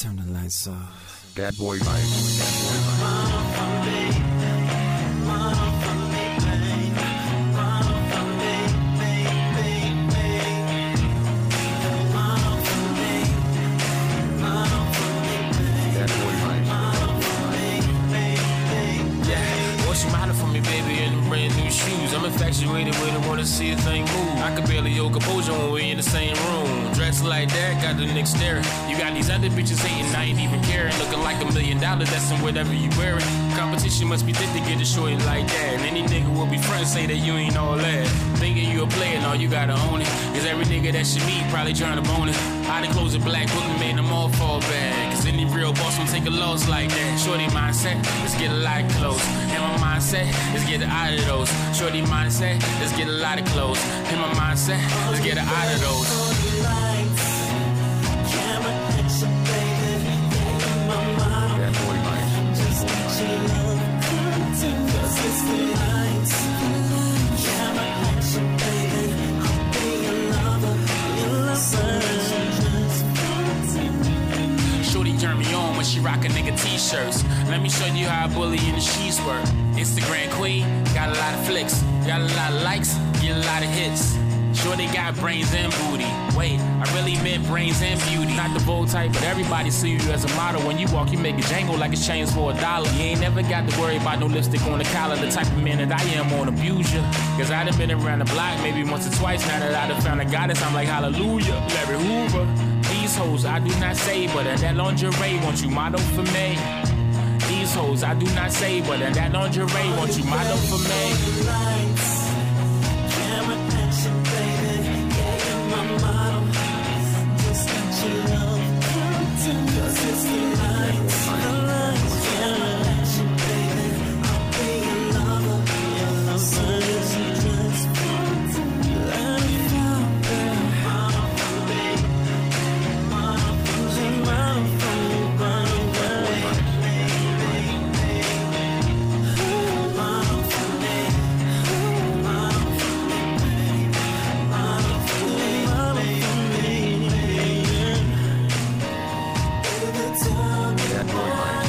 Turn the lights off. Bad boy life. Bad boy life. I'm infatuated with it, wanna see a thing move. I could barely hold composure when we in the same room. Dressed like that, got the niggas staring. You got these other bitches hating, I ain't even caring. Looking like a million dollars, that's in whatever you wearing. Competition must be thick to get a shorty like that. And any nigga will be front say that you ain't all that. Thinking you a player, no, you gotta own it. Cause every nigga that should meet probably trying to bone it. I done closed a black and made them all fall take a loss like that. Shorty mindset, let's get a lot of clothes. And my mindset, let's get out of those. Shorty mindset, let's get a lot of clothes. And my mindset, let's get out of those. Turn me on when she rockin' nigga t-shirts. Let me show you how a bully in the sheets work. Instagram queen, got a lot of flicks, got a lot of likes, get a lot of hits. Sure they got brains and booty. Wait, I really meant brains and beauty. Not the bold type, but everybody see you as a model. When you walk, you make it jangle like it's chains for a dollar. You ain't never got to worry about no lipstick on the collar. The type of man that I am won't abuse ya. Cause I done been around the block maybe once or twice. Now that I done found a goddess, I'm like hallelujah. Larry Hoover. These hoes I do not say, but in that lingerie, won't you model for me? These hoes I do not say, but in that lingerie, won't you model for me? Yeah,